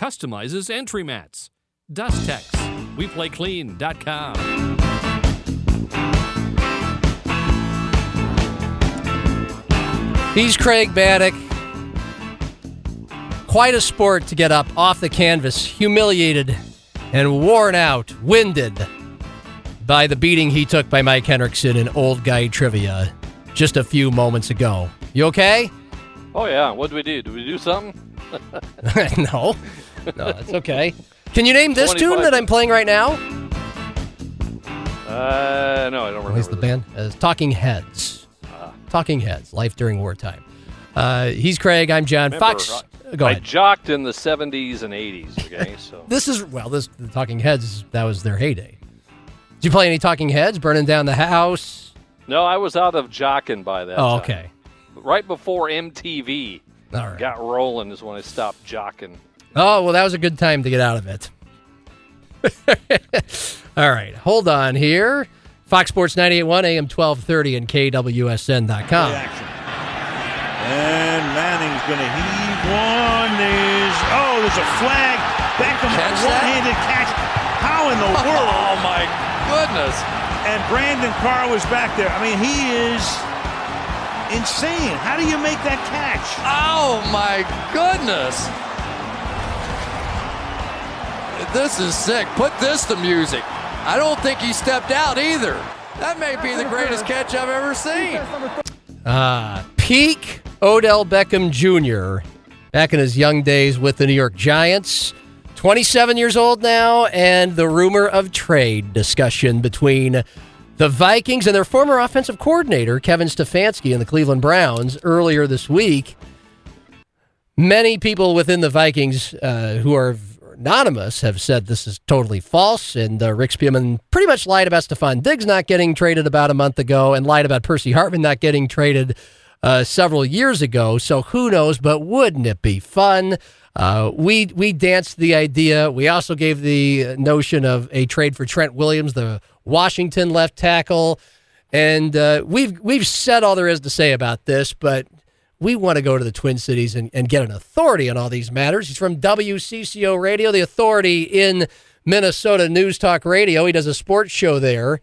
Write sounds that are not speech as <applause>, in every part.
customizes entry mats. Dustex. WePlayClean.com. He's Craig Baddick. Quite a sport to get up off the canvas, humiliated and worn out, winded by the beating he took by Mike Henriksen in Old Guy Trivia just a few moments ago. You okay? Oh yeah. What did we do? Did we do something? <laughs> no. No, that's okay. Can you name this tune that I'm playing right now? Uh, no, I don't remember. He's the this. band. Uh, Talking Heads. Talking Heads. Life during wartime. Uh, he's Craig. I'm John. Remember, Fox. I- Go I ahead. jocked in the 70s and 80s. <laughs> Okay, so This is well. This the Talking Heads. That was their heyday. Did you play any Talking Heads? Burning down the house. no, I was out of jocking by that. Oh, time. okay. Right before MTV right. got rolling is when I stopped jocking. Oh well, that was a good time to get out of it. <laughs> All right, hold on here. Fox Sports 98.1 AM 1230 and KWSN.com. action. And Manning's going to heave one. There's oh, there's a flag. Beckham Catch that? one-handed catch. How in the <laughs> world? Oh my goodness! And Brandon Carr was back there. I mean, he is insane. How do you make that catch? Oh my goodness! This is sick. Put this to music. I don't think he stepped out either. That may be the greatest catch I've ever seen. Uh, peak Odell Beckham Jr. back in his young days with the New York Giants. 27 years old now, and the rumor of trade discussion between the Vikings and their former offensive coordinator, Kevin Stefanski, and the Cleveland Browns earlier this week. Many people within the Vikings uh, who are anonymous have said this is totally false, and uh, Rick Spielman pretty much lied about Stefon Diggs not getting traded about a month ago, and lied about Percy Harvin not getting traded uh, several years ago. So who knows? But wouldn't it be fun? Uh, we we danced the idea. We also gave the notion of a trade for Trent Williams, the Washington left tackle, and uh, we've we've said all there is to say about this, but we want to go to the Twin Cities and, and get an authority on all these matters. He's from WCCO Radio, the authority in Minnesota News Talk Radio. He does a sports show there,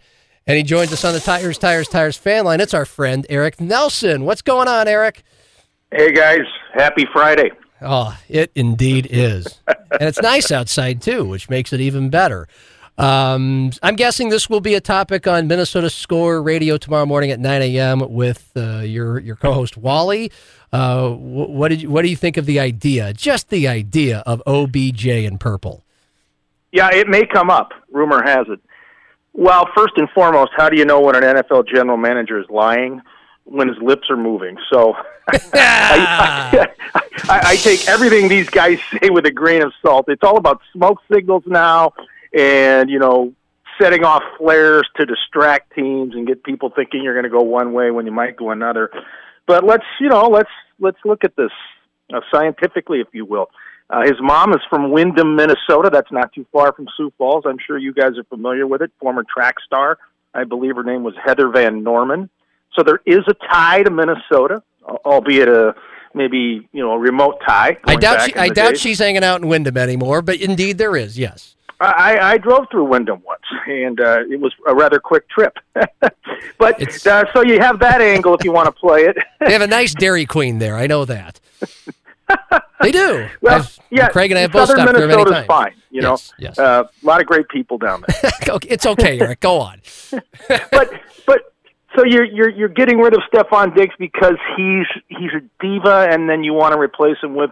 and he joins us on the Tires, Tires, Tires fan line. It's our friend Eric Nelson. What's going on, Eric? Hey guys, happy Friday. Oh, it indeed is. and it's nice outside too, which makes it even better. Um, I'm guessing this will be a topic on Minnesota Score Radio tomorrow morning at 9 a.m. with uh, your your co-host Wally. Uh, wh- what did you, what do you think of the idea? Just the idea of OBJ in purple. Yeah, it may come up. Rumor has it. Well, first and foremost, how do you know when an NFL general manager is lying? When his lips are moving. So <laughs> I, I, I take everything these guys <laughs> say with a grain of salt. It's all about smoke signals now, and you know, setting off flares to distract teams and get people thinking you're going to go one way when you might go another. But let's, you know, let's let's look at this uh, scientifically, if you will. Uh, his mom is from Windom, Minnesota. That's not too far from Sioux Falls. I'm sure you guys are familiar with it. Former track star. I believe her name was Heather Van Norman. So there is a tie to Minnesota, albeit a maybe you know a remote tie. I doubt she, I doubt days. she's hanging out in Windom anymore, but indeed there is. Yes. I, I drove through Windom once, and uh, it was a rather quick trip. <laughs> but uh, so you have that angle if you want to play it. <laughs> They have a nice Dairy Queen there. I know that. <laughs> They do. well, I've- yeah, Craig and I have both stopped there many Minnesota's times. fine. You know, Yes, yes. Uh, a lot of great people down there. Okay, it's okay, Eric. Go on. but but so you're you're you're getting rid of Stefon Diggs because he's he's a diva, and then you want to replace him with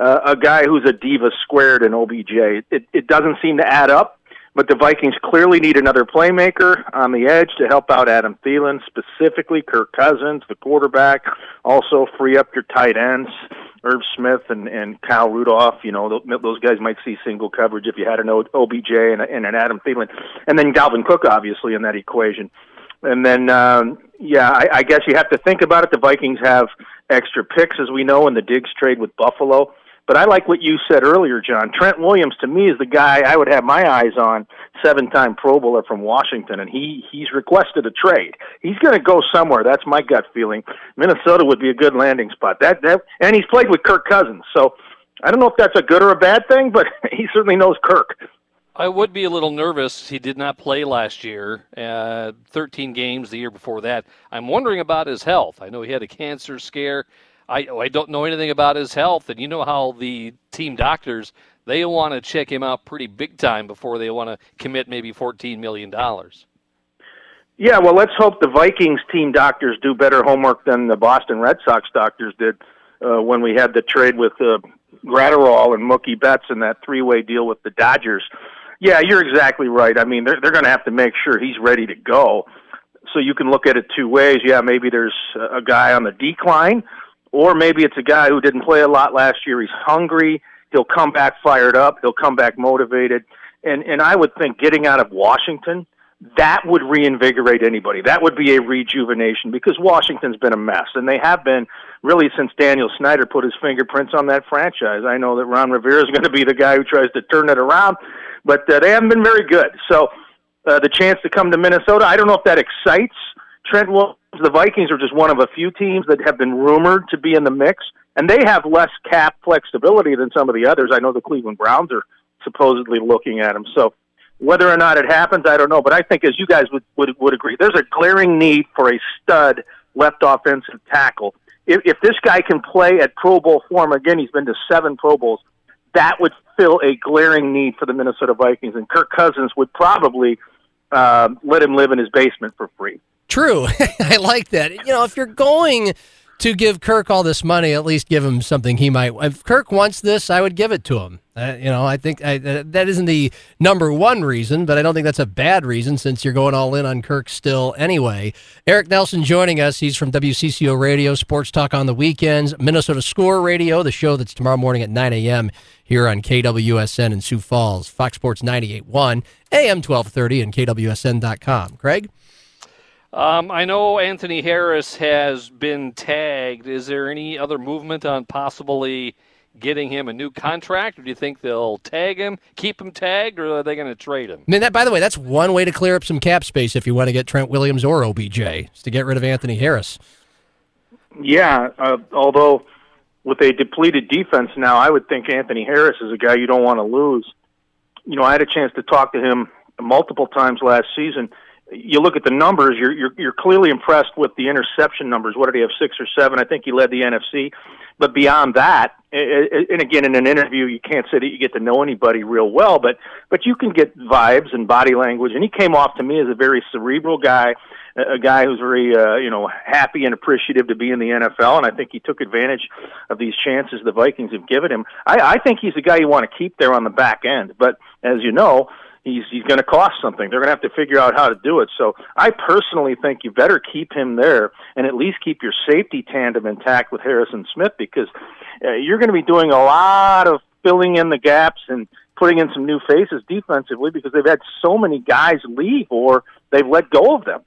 uh, a guy who's a diva squared in OBJ. It it doesn't seem to add up. But the Vikings clearly need another playmaker on the edge to help out Adam Thielen, specifically Kirk Cousins, the quarterback. Also free up your tight ends, Irv Smith and and Kyle Rudolph. You know those, those guys might see single coverage if you had an OBJ and, and an Adam Thielen, and then Dalvin Cook obviously in that equation. And then, um, yeah, I, I guess you have to think about it. The Vikings have extra picks, as we know, in the Diggs trade with Buffalo. But I like what you said earlier, John. Trent Williams, to me, is the guy I would have my eyes on. Seven-time Pro Bowler from Washington, and he he's requested a trade. He's going to go somewhere. That's my gut feeling. Minnesota would be a good landing spot. That that, and he's played with Kirk Cousins, so I don't know if that's a good or a bad thing, but <laughs> he certainly knows Kirk. I would be a little nervous. He did not play last year, uh, 13 games the year before that. I'm wondering about his health. I know he had a cancer scare. I, I don't know anything about his health, and you know how the team doctors they want to check him out pretty big time before they want to commit maybe 14 million dollars. Yeah, well, let's hope the Vikings team doctors do better homework than the Boston Red Sox doctors did uh, when we had the trade with uh, Graterol and Mookie Betts and that three-way deal with the Dodgers. Yeah, you're exactly right. I mean, they're they're going to have to make sure he's ready to go. So you can look at it two ways. Yeah, maybe there's a guy on the decline, or maybe it's a guy who didn't play a lot last year. He's hungry. He'll come back fired up. He'll come back motivated. And and I would think getting out of Washington that would reinvigorate anybody. That would be a rejuvenation because Washington's been a mess, and they have been really since Daniel Snyder put his fingerprints on that franchise. I know that Ron Rivera is <laughs> going to be the guy who tries to turn it around, but uh, they haven't been very good. So uh, the chance to come to Minnesota, I don't know if that excites Trent Williams. The Vikings are just one of a few teams that have been rumored to be in the mix, and they have less cap flexibility than some of the others. I know the Cleveland Browns are supposedly looking at them. So whether or not it happens, I don't know. But I think, as you guys would would, would agree, there's a glaring need for a stud left offensive tackle. If, if this guy can play at Pro Bowl form again, he's been to seven Pro Bowls. That would fill a glaring need for the Minnesota Vikings, and Kirk Cousins would probably uh, let him live in his basement for free. True, <laughs> I like that. You know, if you're going to give Kirk all this money, at least give him something he might. If Kirk wants this, I would give it to him. Uh, you know, I think I, uh, that isn't the number one reason, but I don't think that's a bad reason since you're going all in on Kirk still anyway. Eric Nelson joining us. He's from WCCO Radio, Sports Talk on the weekends, Minnesota Score Radio, the show that's tomorrow morning at 9 a.m. here on KWSN in Sioux Falls, Fox Sports 98.1, AM 1230, and KWSN.com. Craig? Um, I know Anthony Harris has been tagged. Is there any other movement on possibly getting him a new contract, or do you think they'll tag him, keep him tagged, or are they going to trade him? I mean, that by the way, that's one way to clear up some cap space if you want to get Trent Williams or OBJ, is to get rid of Anthony Harris. Yeah, uh, although with a depleted defense now, I would think Anthony Harris is a guy you don't want to lose. You know, I had a chance to talk to him multiple times last season you look at the numbers, you're, you're you're clearly impressed with the interception numbers. What did he have, six or seven? I think he led the NFC. But beyond that, and again, in an interview, you can't say that you get to know anybody real well, but but you can get vibes and body language. And he came off to me as a very cerebral guy, a guy who's very uh, you know happy and appreciative to be in the NFL. And I think he took advantage of these chances the Vikings have given him. I, I think he's a guy you want to keep there on the back end. But as you know he's he's going to cost something. They're going to have to figure out how to do it. So I personally think you better keep him there and at least keep your safety tandem intact with Harrison Smith because uh, you're going to be doing a lot of filling in the gaps and putting in some new faces defensively because they've had so many guys leave or they've let go of them.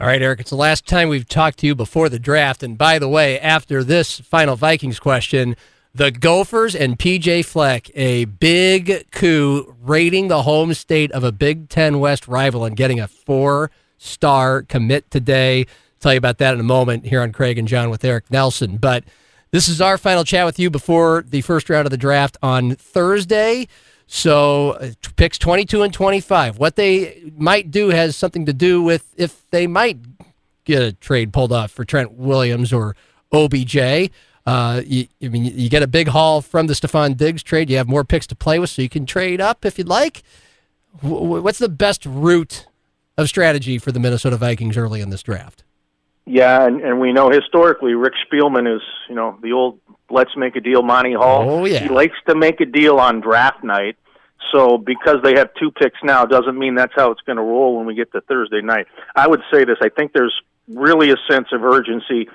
All right, Eric, it's the last time we've talked to you before the draft. And by the way, after this final Vikings question, the Gophers and PJ Fleck, a big coup, rating the home state of a Big Ten West rival and getting a four star commit today. I'll tell you about that in a moment here on Craig and John with Eric Nelson. But this is our final chat with you before the first round of the draft on Thursday. So uh, picks 22 and 25. What they might do has something to do with if they might get a trade pulled off for Trent Williams or OBJ. Uh, you, I mean, you get a big haul from the Stefon Diggs trade. You have more picks to play with, so you can trade up if you'd like. What's the best route of strategy for the Minnesota Vikings early in this draft? Yeah, and, and we know historically Rick Spielman is, you know, the old let's make a deal Monty Hall. Oh, yeah. He likes to make a deal on draft night. So because they have two picks now doesn't mean that's how it's going to roll when we get to Thursday night. I would say this, I think there's really a sense of urgency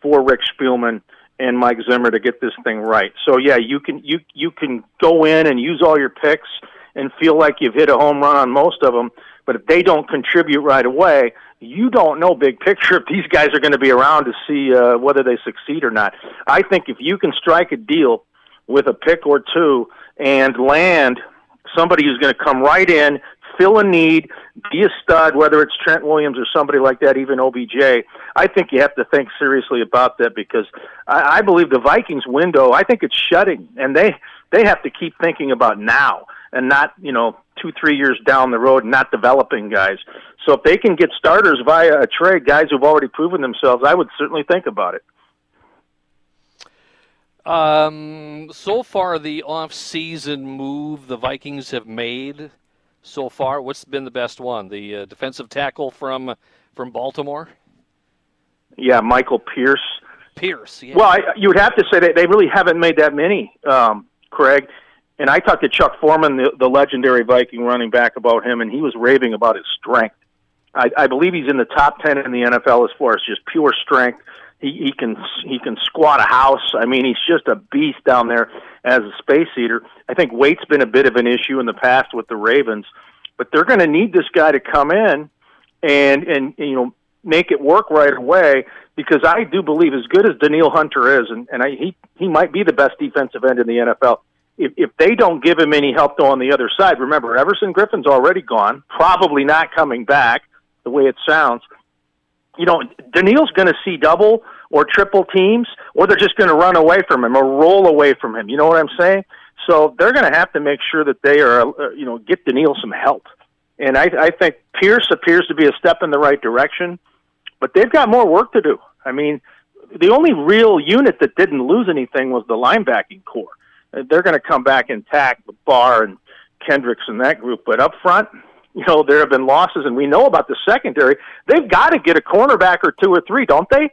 for Rick Spielman and Mike Zimmer to get this thing right. So yeah, you can you you can go in and use all your picks and feel like you've hit a home run on most of them, but if they don't contribute right away, you don't know big picture if these guys are going to be around to see uh, whether they succeed or not. I think if you can strike a deal with a pick or two and land somebody who's going to come right in, fill a need, be a stud, whether it's Trent Williams or somebody like that, even OBJ. I think you have to think seriously about that because I, I believe the Vikings window. I think it's shutting, and they they have to keep thinking about now and not you know two three years down the road, not developing guys. So if they can get starters via a trade, guys who've already proven themselves, I would certainly think about it. Um, so far, the off-season move the Vikings have made so far. What's been the best one? The uh, defensive tackle from from Baltimore. Yeah, Michael Pierce. Pierce. Yeah. Well, I, you would have to say that they really haven't made that many, um, Craig. And I talked to Chuck Foreman, the, the legendary Viking running back, about him, and he was raving about his strength. I, I believe he's in the top ten in the NFL as far as just pure strength. He, he can he can squat a house. I mean, he's just a beast down there as a space eater. I think weight's been a bit of an issue in the past with the Ravens, but they're going to need this guy to come in and and you know make it work right away because I do believe as good as Danielle Hunter is, and, and I, he he might be the best defensive end in the NFL. If, if they don't give him any help though on the other side, remember Everson Griffen's already gone, probably not coming back the way it sounds. You know, Danielle's going to see double or triple teams, or they're just going to run away from him or roll away from him. You know what I'm saying? So they're going to have to make sure that they are, uh, you know, get Danielle some help. And I, I think Pierce appears to be a step in the right direction, but they've got more work to do. I mean, the only real unit that didn't lose anything was the linebacking core. Uh, they're going to come back intact with Barr and Kendricks and that group, but up front, you know, there have been losses, and we know about the secondary. They've got to get a cornerback or two or three, don't they?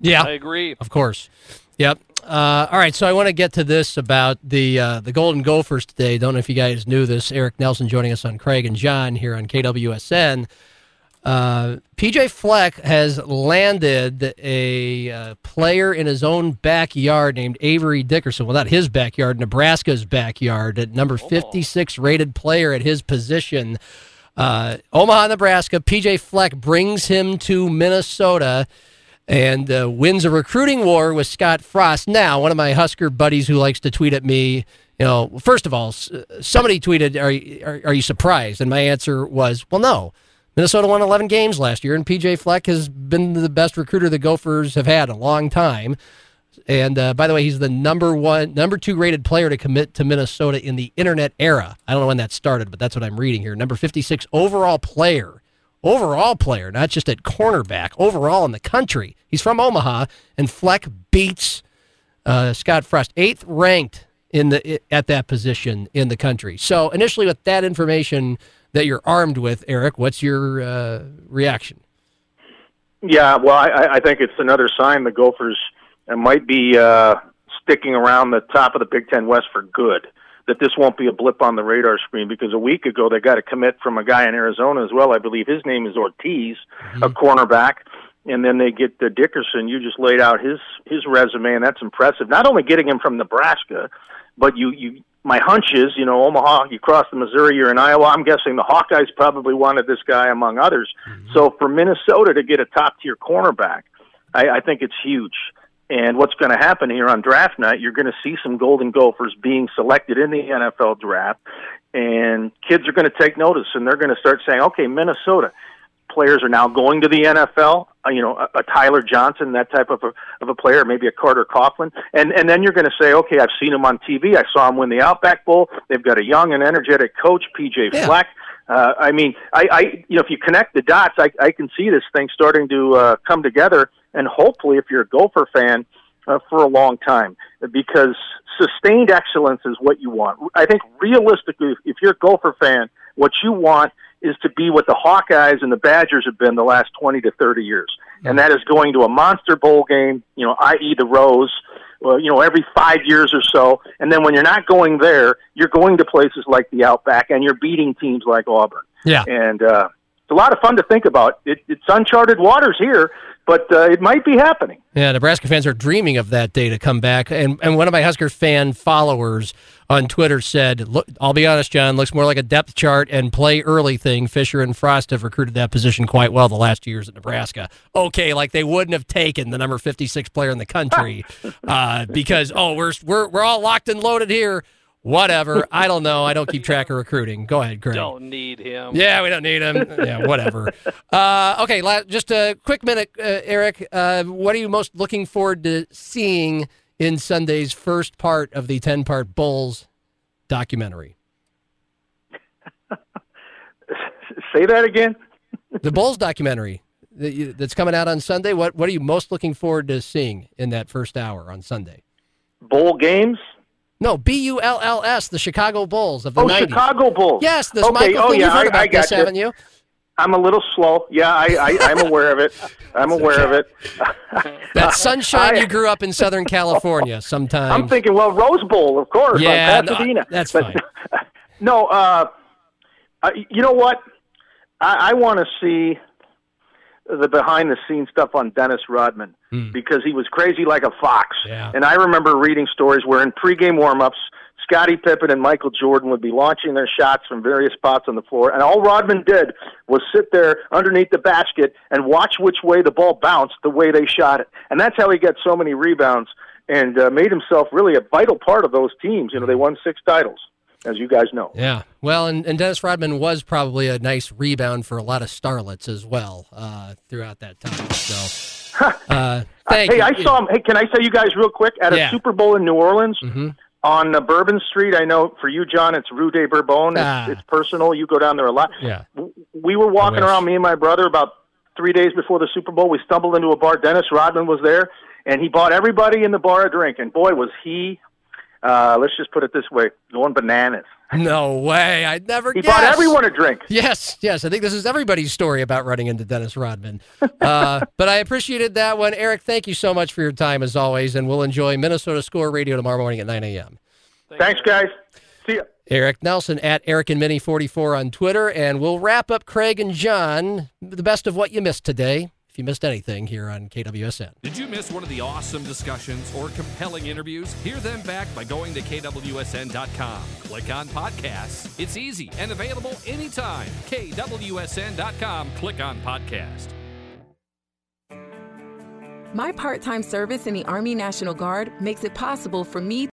Yeah, I agree. Of course. Yep. Uh, all right, so I want to get to this about the uh, the Golden Gophers today. Don't know if you guys knew this. Eric Nelson joining us on Craig and John here on KWSN. Uh, PJ Fleck has landed a uh, player in his own backyard named Avery Dickerson. Well, not his backyard, Nebraska's backyard, at number 56 rated player at his position. Uh, Omaha, Nebraska. PJ Fleck brings him to Minnesota and uh, wins a recruiting war with Scott Frost. Now, one of my Husker buddies who likes to tweet at me, you know, first of all, somebody tweeted, are, are, are you surprised? And my answer was, well, no. Minnesota won 11 games last year, and PJ Fleck has been the best recruiter the Gophers have had a long time. And uh, by the way, he's the number one, number two rated player to commit to Minnesota in the internet era. I don't know when that started, but that's what I'm reading here. Number 56 overall player overall player, not just at cornerback, overall in the country. He's from Omaha, and Fleck beats uh, Scott Frost, eighth ranked in the at that position in the country. So initially, with that information that you're armed with, Eric, what's your uh, reaction? Yeah, well, I, I think it's another sign the Gophers might be uh, sticking around the top of the Big Ten West for good that this won't be a blip on the radar screen because a week ago they got a commit from a guy in Arizona as well. I believe his name is Ortiz, mm-hmm. a cornerback. And then they get the Dickerson. You just laid out his his resume, and that's impressive. Not only getting him from Nebraska, but you you my hunch is, you know, Omaha, you cross the Missouri, you're in Iowa. I'm guessing the Hawkeyes probably wanted this guy among others. Mm-hmm. So for Minnesota to get a top tier cornerback, I, I think it's huge. And what's going to happen here on draft night, you're going to see some Golden Gophers being selected in the NFL draft, and kids are going to take notice and they're going to start saying, okay, Minnesota players are now going to the NFL. Uh, you know, a, a Tyler Johnson, that type of a, of a player, maybe a Carter Coughlin, and and then you're going to say, okay, I've seen him on TV. I saw him win the Outback Bowl. They've got a young and energetic coach, PJ yeah. Fleck. Uh, I mean, I, I, you know, if you connect the dots, I, I can see this thing starting to uh, come together and hopefully, if you're a Gopher fan, uh, for a long time because sustained excellence is what you want. I think realistically, if you're a Gopher fan, what you want is to be what the Hawkeyes and the Badgers have been the last 20 to 30 years. And that is going to a monster bowl game, you know, i.e. the Rose, well, you know, every five years or so. And then when you're not going there, you're going to places like the Outback and you're beating teams like Auburn. Yeah. And, uh, it's a lot of fun to think about. It, it's uncharted waters here, but uh, it might be happening. Yeah, Nebraska fans are dreaming of that day to come back. And and one of my Husker fan followers on Twitter said, "Look, I'll be honest, John, looks more like a depth chart and play early thing. Fisher and Frost have recruited that position quite well the last two years at Nebraska. Okay, like they wouldn't have taken the number fifty six player in the country <laughs> uh, because oh we're we're we're all locked and loaded here." Whatever. I don't know. I don't keep track of recruiting. Go ahead, Craig. Don't need him. Yeah, we don't need him. Yeah, whatever. Uh, okay, la- just a quick minute, uh, Eric. Uh, what are you most looking forward to seeing in Sunday's first part of the 10 part Bulls documentary? <laughs> Say that again. The Bulls documentary that you, that's coming out on Sunday. What, what are you most looking forward to seeing in that first hour on Sunday? Bowl games. No, B U L L S, the Chicago Bulls of the Oh, 90s. Chicago Bulls. Yes, this okay. Michael oh, thing. yeah, You've heard I, about I got this, haven't you? I'm a little slow. Yeah, I, I, I'm aware of it. I'm aware of it. That <laughs> sunshine I- you grew up in Southern <laughs> California sometime. I'm thinking, well, Rose Bowl, of course, Yeah, no, Pasadena. that's But- fine. <laughs> no, uh, uh, you know what? I, I want to see the behind the scenes stuff on Dennis Rodman because he was crazy like a fox. Yeah. And I remember reading stories where in pregame warmups, Scottie Pippen and Michael Jordan would be launching their shots from various spots on the floor, and all Rodman did was sit there underneath the basket and watch which way the ball bounced, the way they shot it, and that's how he got so many rebounds and uh, made himself really a vital part of those teams. You know, they won six titles, as you guys know. Yeah. Well, and, and Dennis Rodman was probably a nice rebound for a lot of starlets as well uh, throughout that time. So, <laughs> uh, thank hey, you. I saw him. Hey, can I tell you guys real quick at a Super Bowl in New Orleans Mhm. on uh, Bourbon Street? I know for you, John, it's Rue de Bourbon. It's, Ah. it's personal. You go down there a lot. Yeah. We were walking around, me and my brother, about three days before the Super Bowl. We stumbled into a bar. Dennis Rodman was there, and he bought everybody in the bar a drink. And boy, was he! Uh, let's just put it this way: going bananas. No way. I'd never He guess. bought everyone a drink. Yes, yes. I think this is everybody's story about running into Dennis Rodman. <laughs> Uh, but I appreciated that one. Eric, thank you so much for your time as always, and we'll enjoy Minnesota Score Radio tomorrow morning at 9 a.m. Thanks, guys. See ya. Eric Nelson at Eric and Minnie 44 on Twitter, and we'll wrap up Craig and John, the best of what you missed today. If you missed anything here on KWSN. Did you miss one of the awesome discussions or compelling interviews? Hear them back by going to KWSN.com. Click on podcasts. It's easy and available anytime. KWSN.com. Click on podcast. My part time service in the Army National Guard makes it possible for me